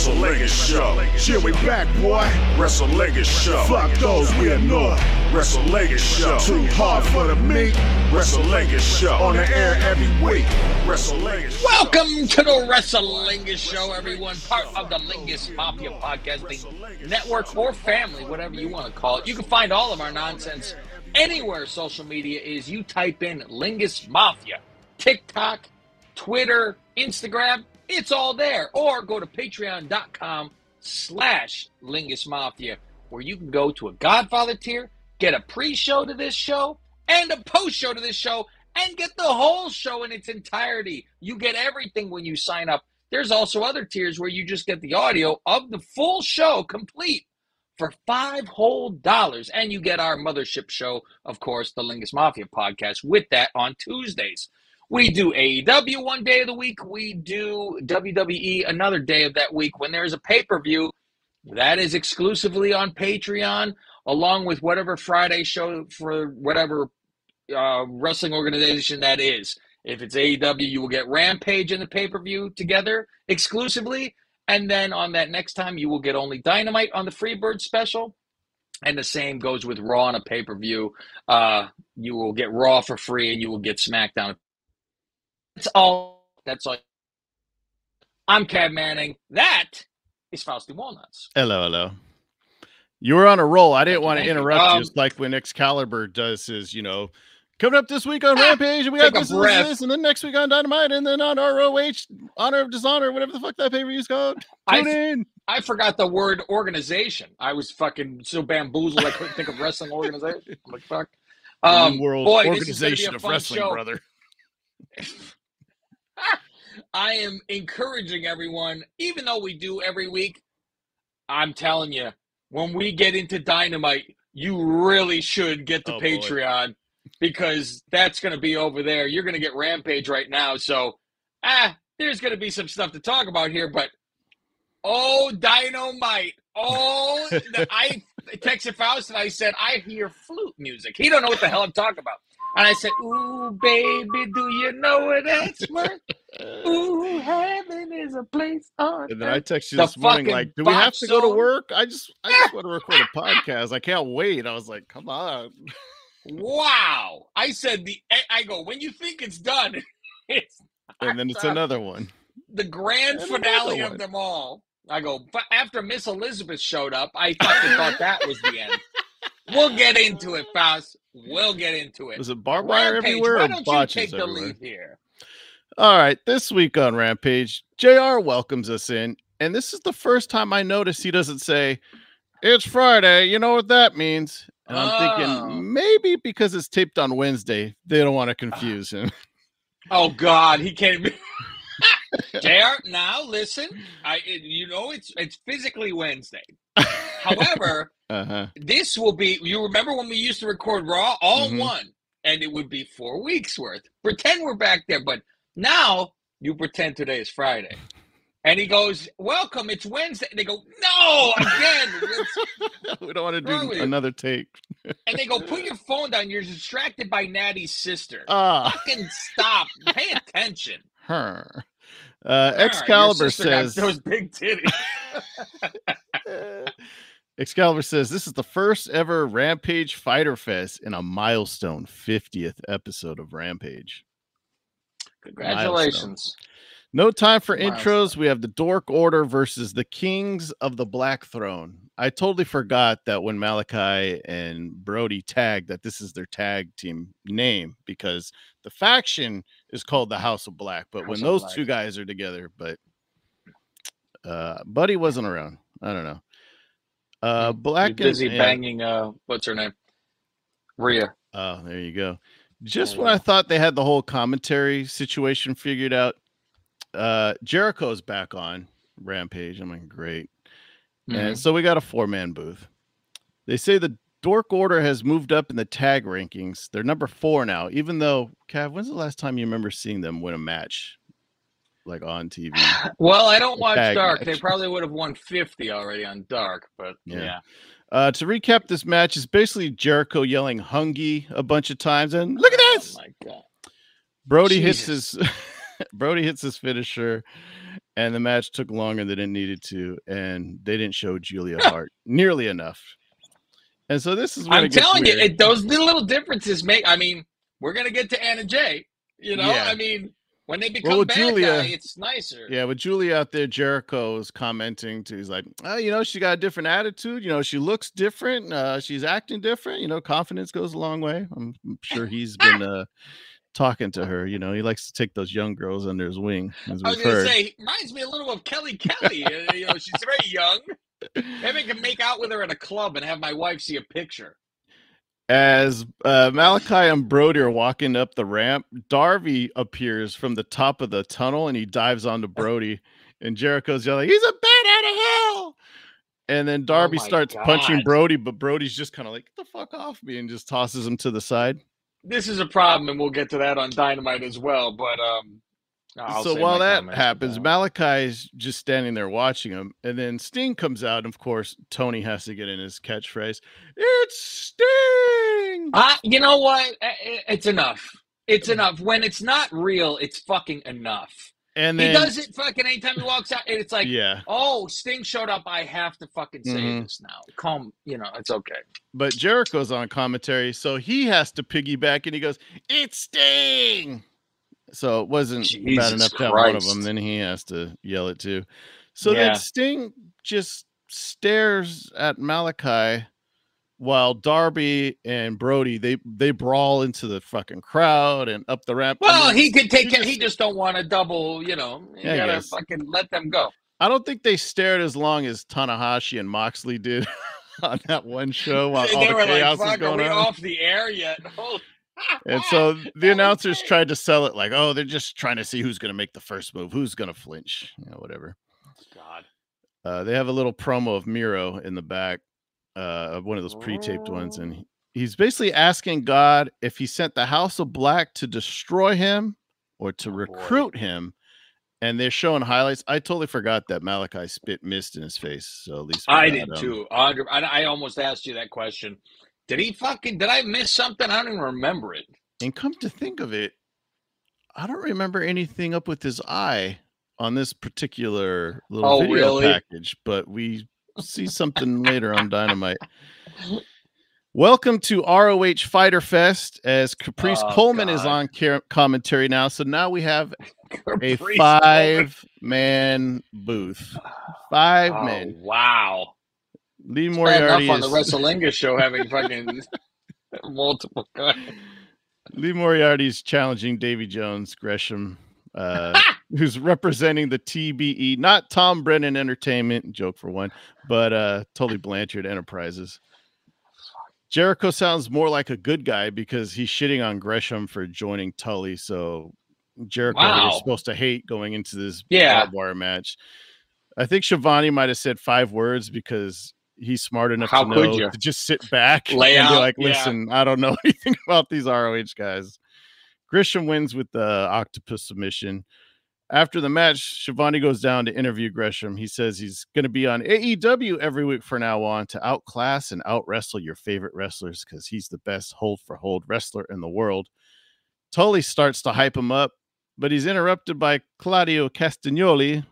Wrestle Leggett Show. Shit, we back, boy. Wrestle Leggett Show. Fuck those, we ignore. Wrestle Leggett Show. Too hard for the meat. Wrestle Leggett Show. On the air every week. Wrestle Show. Welcome to the Wrestlingus Show, everyone. Part of the Lingus Mafia Podcasting Network or family, whatever you want to call it. You can find all of our nonsense anywhere social media is. You type in Lingus Mafia, TikTok, Twitter, Instagram. It's all there. Or go to patreon.com slash Lingus Mafia, where you can go to a Godfather tier, get a pre-show to this show, and a post-show to this show, and get the whole show in its entirety. You get everything when you sign up. There's also other tiers where you just get the audio of the full show complete for five whole dollars. And you get our mothership show, of course, the Lingus Mafia podcast, with that on Tuesdays. We do AEW one day of the week. We do WWE another day of that week. When there's a pay per view, that is exclusively on Patreon, along with whatever Friday show for whatever uh, wrestling organization that is. If it's AEW, you will get Rampage and the pay per view together exclusively. And then on that next time, you will get only Dynamite on the Freebird special. And the same goes with Raw on a pay per view. Uh, you will get Raw for free and you will get SmackDown. That's all. That's all. I'm Cav Manning. That is Fausty Walnuts. Hello, hello. You were on a roll. I didn't want to interrupt you. Um, It's like when Excalibur does his, you know, coming up this week on Ah, Rampage, and we got this, this, this, and then next week on Dynamite, and then on ROH, Honor of Dishonor, whatever the fuck that pay per view's called. I- Tune in. I forgot the word organization. I was fucking so bamboozled I couldn't think of wrestling organization. I'm like, fuck. Um, World boy, this is be Organization of Wrestling, show. brother. I am encouraging everyone, even though we do every week, I'm telling you, when we get into Dynamite, you really should get to Oh, boy. Patreon because that's going to be over there. You're going to get Rampage right now. So, ah, there's going to be some stuff to talk about here, but oh, Dynamite. Oh, the, I texted Faust and I said, I hear flute music. He don't know what the hell I'm talking about. And I said, Ooh, baby, do you know what that's worth? Ooh, heaven is a place on And then I earth. text you this morning, like, do we have to go to work? I just, I just want to record a podcast. I can't wait. I was like, come on. Wow. I said the eh, I go, when you think it's done, it's And then it's not another one. the grand And finale of them all. I go, but after Miss Elizabeth showed up, I fucking thought that was the end. We'll get into it, Faust. We'll get into it. Was it barbed wire Rampage, everywhere why or don't you botches take the everywhere? lead here? All right, this week on Rampage, JR welcomes us in, and this is the first time I notice he doesn't say, It's Friday. You know what that means? And I'm Oh. thinking maybe because it's taped on Wednesday, they don't want to ah. confuse him. Oh God, he can't be. Jr. Now listen, I you know it's it's physically Wednesday. However, Uh-huh. this will be. You remember when we used to record Raw all Mhm. one, and it would be four weeks worth. Pretend we're back there, but now you pretend today is Friday. And he goes, "Welcome, it's Wednesday." And they go, "No, again." We don't want to do you? another take. and they go, "Put your phone down. You're distracted by Natty's sister. Ah, Fucking stop. Pay attention." her. Uh, All right, your Excalibur says. those big titties. Excalibur says this is the first ever Rampage Fyter Fest in a milestone 50th episode of Rampage. Congratulations. No time for Milestone. intros. We have the Dork Order versus the Kings of the Black Throne. I totally forgot that when Malachi and Brody tagged that this is their tag team name because the faction is called the House of Black. But when House of those Black. two guys are together, but uh Buddy wasn't around. I don't know. Uh Black You're busy and, banging. Uh, what's her name? Rhea. Oh, there you go. Just Oh, when I thought they had the whole commentary situation figured out, uh Jericho's back on Rampage. I'm like, great. Mm-hmm. And so we got a four man booth. They say the Dork Order has moved up in the tag rankings. They're number four now, even though, Cav, when's the last time you remember seeing them win a match like on TV? Well, I don't watch Tag Dark. They probably would have won 50 already on Dark, but Yeah. yeah. Uh, to recap this match, is basically Jericho yelling "Hungy" a bunch of times, and look at this. Oh my God. Brody hits his Brody hits his finisher, and the match took longer than it needed to, and they didn't show Julia Hart nearly enough. And so this is when I'm telling you, it, those little differences make. I mean, we're gonna get to Anna Jay. You know, Yeah. I mean, when they become with bad Julia- guy, it's nicer. Yeah, with Julia out there, Jericho is commenting to. He's like, oh, you know, she got a different attitude. You know, she looks different. Uh, she's acting different. You know, confidence goes a long way. I'm, sure he's been uh, talking to her. You know, he likes to take those young girls under his wing, as I was gonna say, he reminds me a little of Kelly Kelly. You know, she's very young. Maybe I can make out with her at a club and have my wife see a picture. As uh, Malachi and Brody are walking up the ramp, Darby appears from the top of the tunnel and he dives onto Brody. And Jericho's yelling, He's a bat out of hell. And then Darby my starts punching Brody, but Brody's just kind of like, Get the fuck off me and just tosses him to the side. This is a problem, and we'll get to that on Dynamite as well. But um, I'll so while that happens, that. Malachi's just standing there watching him, and then Sting comes out, and of course Tony has to get in his catchphrase. It's Sting. Uh, you know what? It's enough. It's enough. When it's not real, it's fucking enough. And then, he does it fucking anytime he walks out, and it's like, yeah, oh, Sting showed up. I have to fucking say Mhm. this now. Calm, you know, it's okay. but Jericho's on commentary, so he has to piggyback, and he goes, "It's Sting." So it wasn't bad Jesus enough to have one of them. Then he has to yell it too. So Yeah. then Sting just stares at Malachi while Darby and Brody they they brawl into the fucking crowd and up the ramp. Well, he could take it. He just don't want to double. You know, you Yeah, gotta fucking let them go. I don't think they stared as long as Tanahashi and Moxley did on that one show while And all they the were chaos like, is "Fuck, are going on. off the air yet?" Oh. And so the announcers tried to sell it like, oh, they're just trying to see who's going to make the first move, who's going to flinch, you know, whatever. God. Uh, they have a little promo of Miro in the back, uh, of one of those pre-taped ones, and he's basically asking God if he sent the House of Black to destroy him or to Oh, boy. recruit him. And they're showing highlights. I totally forgot that Malachi spit mist in his face. So at least I did um, too. I, I almost asked you that question. Did he fucking? Did I miss something? I don't even remember it. And come to think of it, I don't remember anything up with his eye on this particular little Oh, video really? package, but we see something later on Dynamite. Welcome to ROH Fyter Fest as Caprice Oh, Coleman is on car- commentary now. So now we have a Caprice Coleman. five man booth. Five Oh, men. Wow. Lee Moriarty enough on the is, WrestleLinga show having fucking multiple guys. Lee Moriarty is challenging Davy Jones, Gresham, uh, who's representing the TBE, not Tom Brennan Entertainment, joke for one, but uh, Tully Blanchard Enterprises. Jericho sounds more like a good guy because he's shitting on Gresham for joining Tully. So Jericho Wow. is supposed to hate going into this Yeah. barbed wire match. I think Schiavone might have said five words because he's smart enough How to could know you? to just sit back Lay and be out, like, yeah. listen, I don't know anything about these ROH guys. Gresham wins with the octopus submission. After the match, Schiavone goes down to interview Gresham. He says he's going to be on AEW every week from now on to outclass and out wrestle your favorite wrestlers because he's the best hold for hold wrestler in the world. Tully starts to hype him up, but he's interrupted by Claudio Castagnoli,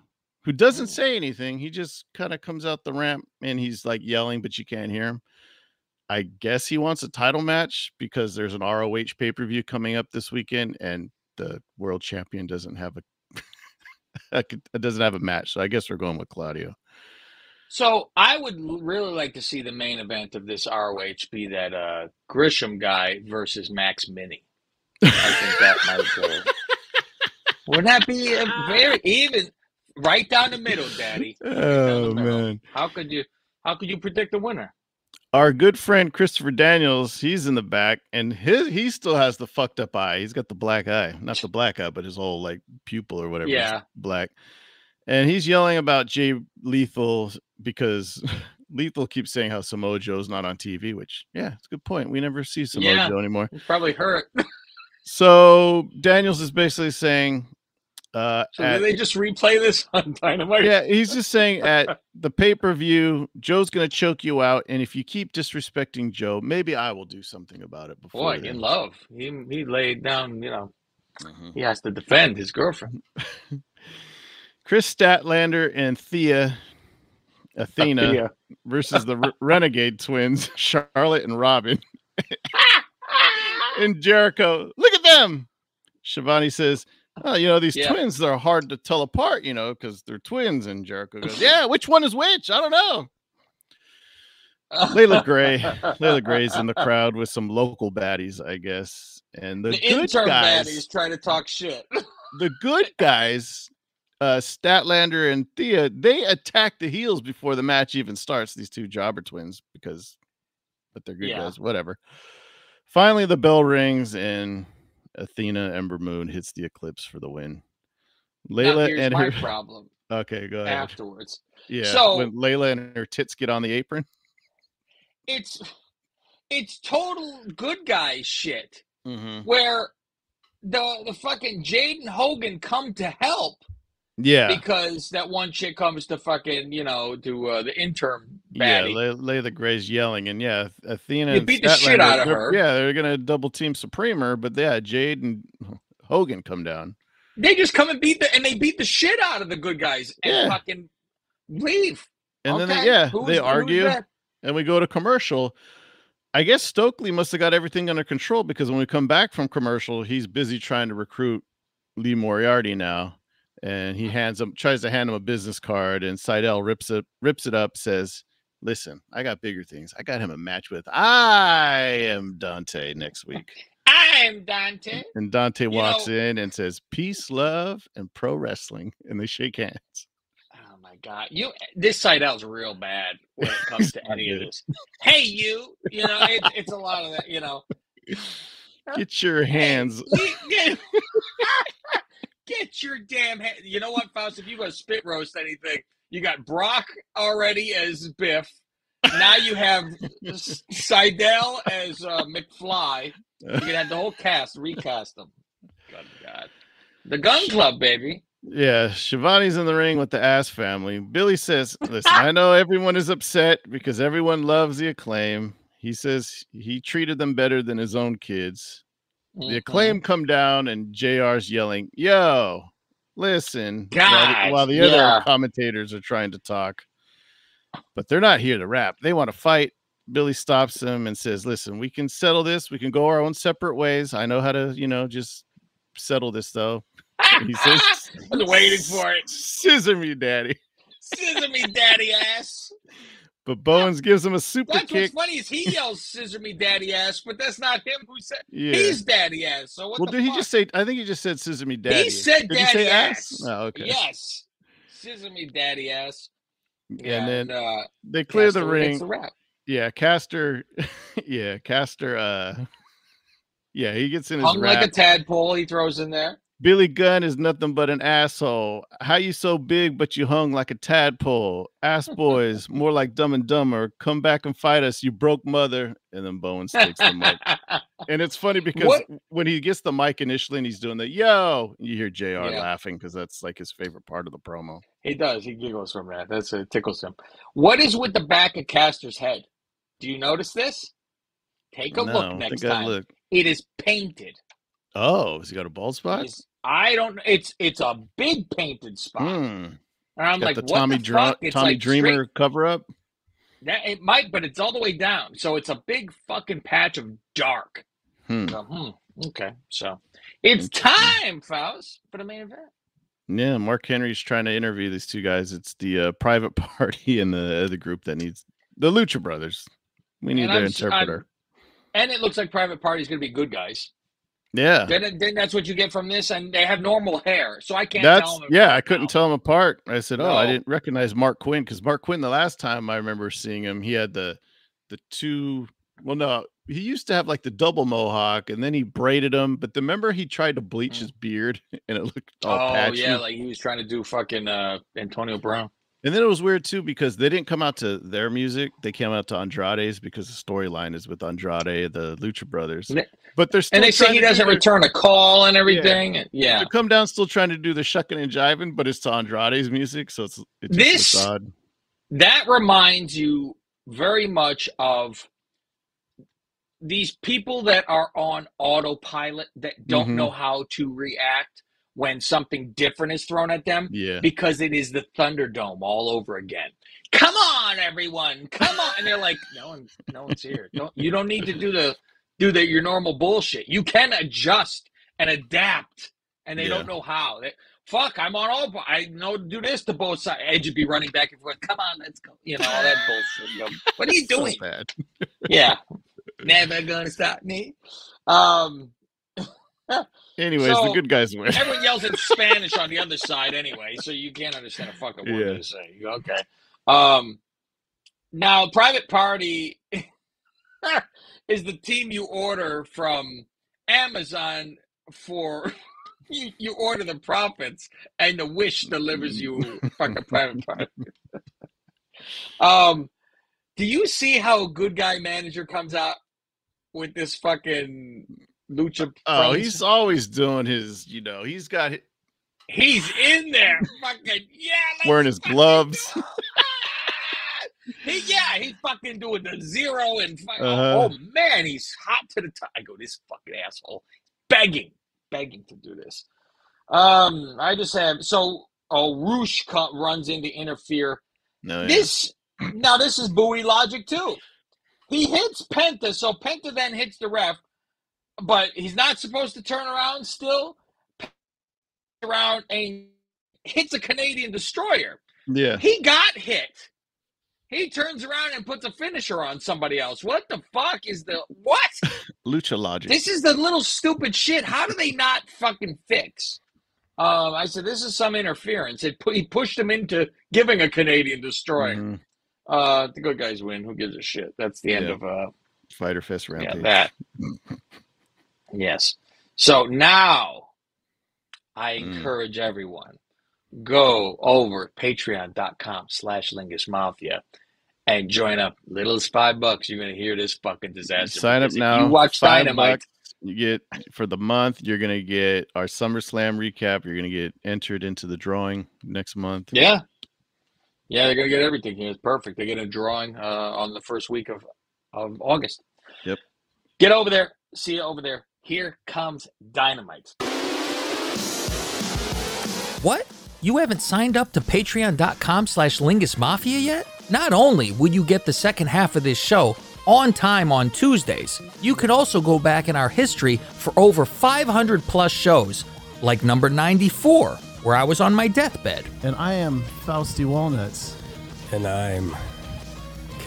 who doesn't say anything. He just kind of comes out the ramp and he's like yelling, but you can't hear him. I guess he wants a title match because there's an ROH pay per view coming up this weekend, and the world champion doesn't have a doesn't have a match. So I guess we're going with Claudio. So I would really like to see the main event of this ROH be that uh, Gresham guy versus Max Mini. I think that might go. Wouldn't that be a very even, right down the middle, Daddy? Oh middle. man. How could you? How could you predict the winner? Our good friend Christopher Daniels, he's in the back, and his he still has the fucked up eye. He's got the black eye, not the black eye, but his whole like pupil or whatever. Yeah. black. And he's yelling about Jay Lethal because Lethal keeps saying how Samoa Joe's not on TV, which yeah, it's a good point. We never see Samoa Yeah. Joe anymore. He's probably hurt. So Daniels is basically saying, uh, So at- did they just replay this on Dynamite? yeah, he's just saying at the pay per view, Joe's gonna choke you out, and if you keep disrespecting Joe, maybe I will do something about it. Before Boy, then. in love. He he laid down. You know, Mhm. he has to defend his girlfriend. Kris Statlander and Thea Athena Athea. versus the Re- Renegade twins, Charlotte and Robin. and Jericho, look at them. Schiavone says, Oh, you know, these Yeah. twins, they're hard to tell apart, you know, because they're twins. And Jericho goes, Yeah, which one is which? I don't know. Leila Grey. Leila Grey's in the crowd with some local baddies, I guess. And the, The, good intern guys, baddies trying to talk shit. the good guys, uh, Statlander and Thea, they attack the heels before the match even starts. These two jobber twins, because, but they're good Yeah. guys, whatever. Finally, the bell rings and Athena Ember Moon hits the eclipse for the win. Leila here's and my her. problem Okay, go ahead. afterwards. Yeah, So- when Layla and her tits get on the apron. It's it's total good guy shit Mm-hmm. where the the fucking Jaden Hogan come to help Yeah, because that one chick comes to fucking you know to uh, the intern yeah. Lay, the Gray's yelling, and yeah, Athena You beat the shit out of her. Yeah, they're gonna double team Supremer, but yeah, Jade and Hogan come down. They just come and beat the and they beat the shit out of the good guys and Yeah. fucking leave. And then Okay, they, yeah, who's- they argue, and we go to commercial. I guess Stokely must have got everything under control because when we come back from commercial, he's busy trying to recruit Lee Moriarty now, and he hands him tries to hand him a business card, and Sydal rips it rips it up, says, "Listen, I got bigger things. I got him a match with I am Dante next week." I'm Dante. And Dante You walks know- in and says, "Peace, love, and pro wrestling," and they shake hands. Oh my god, you this side out's real bad when it comes to any of this. Hey, you, you know, it, it's a lot of that, you know. Get your hands. Get, your damn hand. You know what, Faust? If you go spit roast anything, you got Brock already as Biff. Now you have Sydal as uh, McFly. You can have the whole cast recast them. God, the Gunn Club, baby. Yeah, Schiavone's in the ring with the ass family. Billy says, Listen, I know everyone is upset because everyone loves the acclaim. He says he treated them better than his own kids. The Mhm. acclaim come down and JR's yelling, Yo, listen. while the- while the yeah. other commentators are trying to talk. But they're not here to rap. They want to fight. Billy stops him and says, Listen, we can settle this. We can go our own separate ways. I know how to, you know, just settle this though. He says, I was waiting for it. Scissor me, daddy. Scissor me, daddy ass. But Bowens gives him a super That's kick. what's funny is he yells "scissor me, daddy ass," but that's not him who said Yeah. he's daddy ass. So what well, did he just say? I think he just said "scissor me, daddy." He said did he daddy say ass. Oh, okay. Yes, scissor me, daddy ass. And then uh, they clear the ring. the. Yeah, Caster. yeah, Caster. Uh, yeah, he gets in his Hung like a tadpole. He throws in there. Billy Gunn is nothing but an asshole. How you so big but you hung like a tadpole? Ass boys, more like Dumb and Dumber. Come back and fight us, you broke mother. And then Bowen takes the mic. And it's funny because What- when he gets the mic initially and he's doing the yo, you hear JR Yeah. laughing because that's like his favorite part of the promo. he does. He giggles from that. That's it tickles him. What is with the back of Caster's head? Do you notice this? Take a No, look next time. look. It is painted. Oh, has he got a bald spot? It's- I don't. It's it's a big painted spot. Hmm. And I'm Got like, the what Tommy the Dr- Tommy like Dreamer straight- cover up. That it might, but it's all the way down. So it's a big fucking patch of dark. Hmm. So, hmm, okay, so it's time, Faust, for the main event. Yeah, Mark Henry's trying to interview these two guys. It's the uh, private party and the other group that needs the Lucha Brothers. We need And their I'm s- I'm- interpreter. And it looks like Private Party's going to be good guys. Yeah, Then, then that's what you get from this, and they have normal hair, so I can't that's tell them. yeah. I couldn't tell them apart. I said, "Oh, I didn't recognize Marq Quen because Marq Quen. The last time I remember seeing him, he had the the two. Well, no, he used to have like the double mohawk, and then he braided them. But the remember he tried to bleach Mm. his beard, and it looked all Oh patchy. yeah, like he was trying to do fucking uh, Antonio Brown. And then it was weird too because they didn't come out to their music; they came out to Andrade's because the storyline is with Andrade, the Lucha Brothers. But they're still And they say he do doesn't their- return a call and everything. Yeah, They come down still trying to do the shucking and jiving, but it's to Andrade's music, so it's it just This- odd. that reminds you very much of these people that are on autopilot that don't Mhm. know how to react when something different is thrown at them Yeah. because it is the Thunderdome all over again. Come on, everyone, come on! And they're like, no one, no one's here. Don't you don't need to do the do the your normal bullshit. You can adjust and adapt, and they Yeah. don't know how. They, Fuck, I'm on all. I know to do this to both sides. Edge would be running back and forth. Come on, let's go. You know all that bullshit. You know, what are you So doing? bad. yeah, never gonna stop me. Um, Anyways, So- the good guys win. everyone yells in Spanish on the other side anyway, so you can't understand a fucking word Yeah. they say. Okay. Um, now, Private Party is the team you order from Amazon for. You, you order the profits, and the Wish delivers you fucking Private Party. um, do you see how a Good Guy Manager comes out with this fucking lucha? Oh, friends? he's always doing his, you know, he's got He's in there, fucking yeah. wearing his gloves. he, yeah, he's fucking doing the zero and fucking, Uh-huh. oh man, he's hot to the top. I go, this fucking asshole, begging, begging to do this. Um, I just have so oh, Rush co- runs in to interfere. No, yeah. This now this is buoy logic too. He hits Penta, so Penta then hits the ref, but he's not supposed to turn around still. Around and hits a Canadian destroyer. yeah. He got hit. He turns around and puts a finisher on somebody else. What the fuck is the what? Lucha logic. This is the little stupid shit. How do they not fucking fix? Um, I said this is some interference. It pu- he pushed him into giving a Canadian destroyer. Mhm. Uh, the good guys win. Who gives a shit? That's the end Yeah. of uh, Fighter Fist Fest yeah, that. yes. So now, I Mm. encourage everyone go over patreon.com slash lingus mafia and join up. Little as five bucks, you're gonna hear this fucking disaster. Sign up now. You watch Five Dynamite. bucks, You get for the month. You're gonna get our SummerSlam recap. You're gonna get entered into the drawing next month. Yeah. Yeah, they're gonna get everything here. It's perfect. They get a drawing uh, on the first week of, of August. Yep. Get over there. See you over there. Here comes Dynamite. What? You haven't signed up to patreon.com slash Lingus Mafia yet? Not only will you get the second half of this show on time on Tuesdays, you could also go back in our history for over 500 plus shows, like number 94, where I was on my deathbed. And I am Fausty Walnuts. And I'm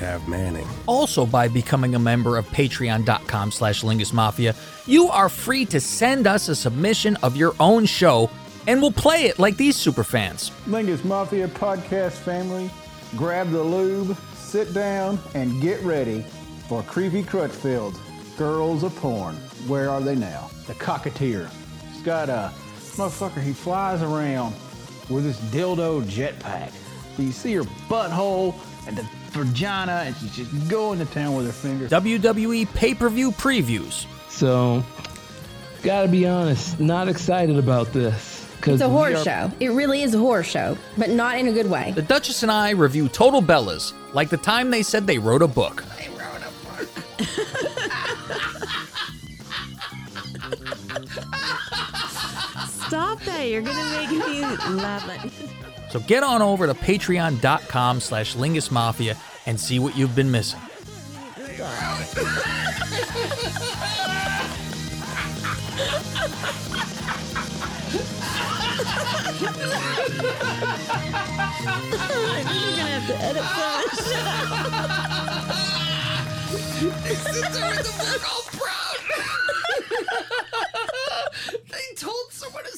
Cav Manning. Also, by becoming a member of patreon.com slash Lingus Mafia, you are free to send us a submission of your own show, and we'll play it like these superfans. Lingus Mafia podcast family, grab the lube, sit down, and get ready for Creepy Crutchfield. Girls of Porn. Where are they now? The Cocketeer. He's got a motherfucker, he flies around with this dildo jetpack. You see her butthole and the vagina, and she's just going to town with her fingers. WWE pay per view previews. So, gotta be honest, not excited about this. It's a horror are- show. It really is a horror show, but not in a good way. The Duchess and I review Total Bellas, like the time they said they wrote a book. Stop that. You're going to make me laugh. So get on over to patreon.com slash Lingus Mafia and see what you've been missing. I'm going to have to edit They told someone a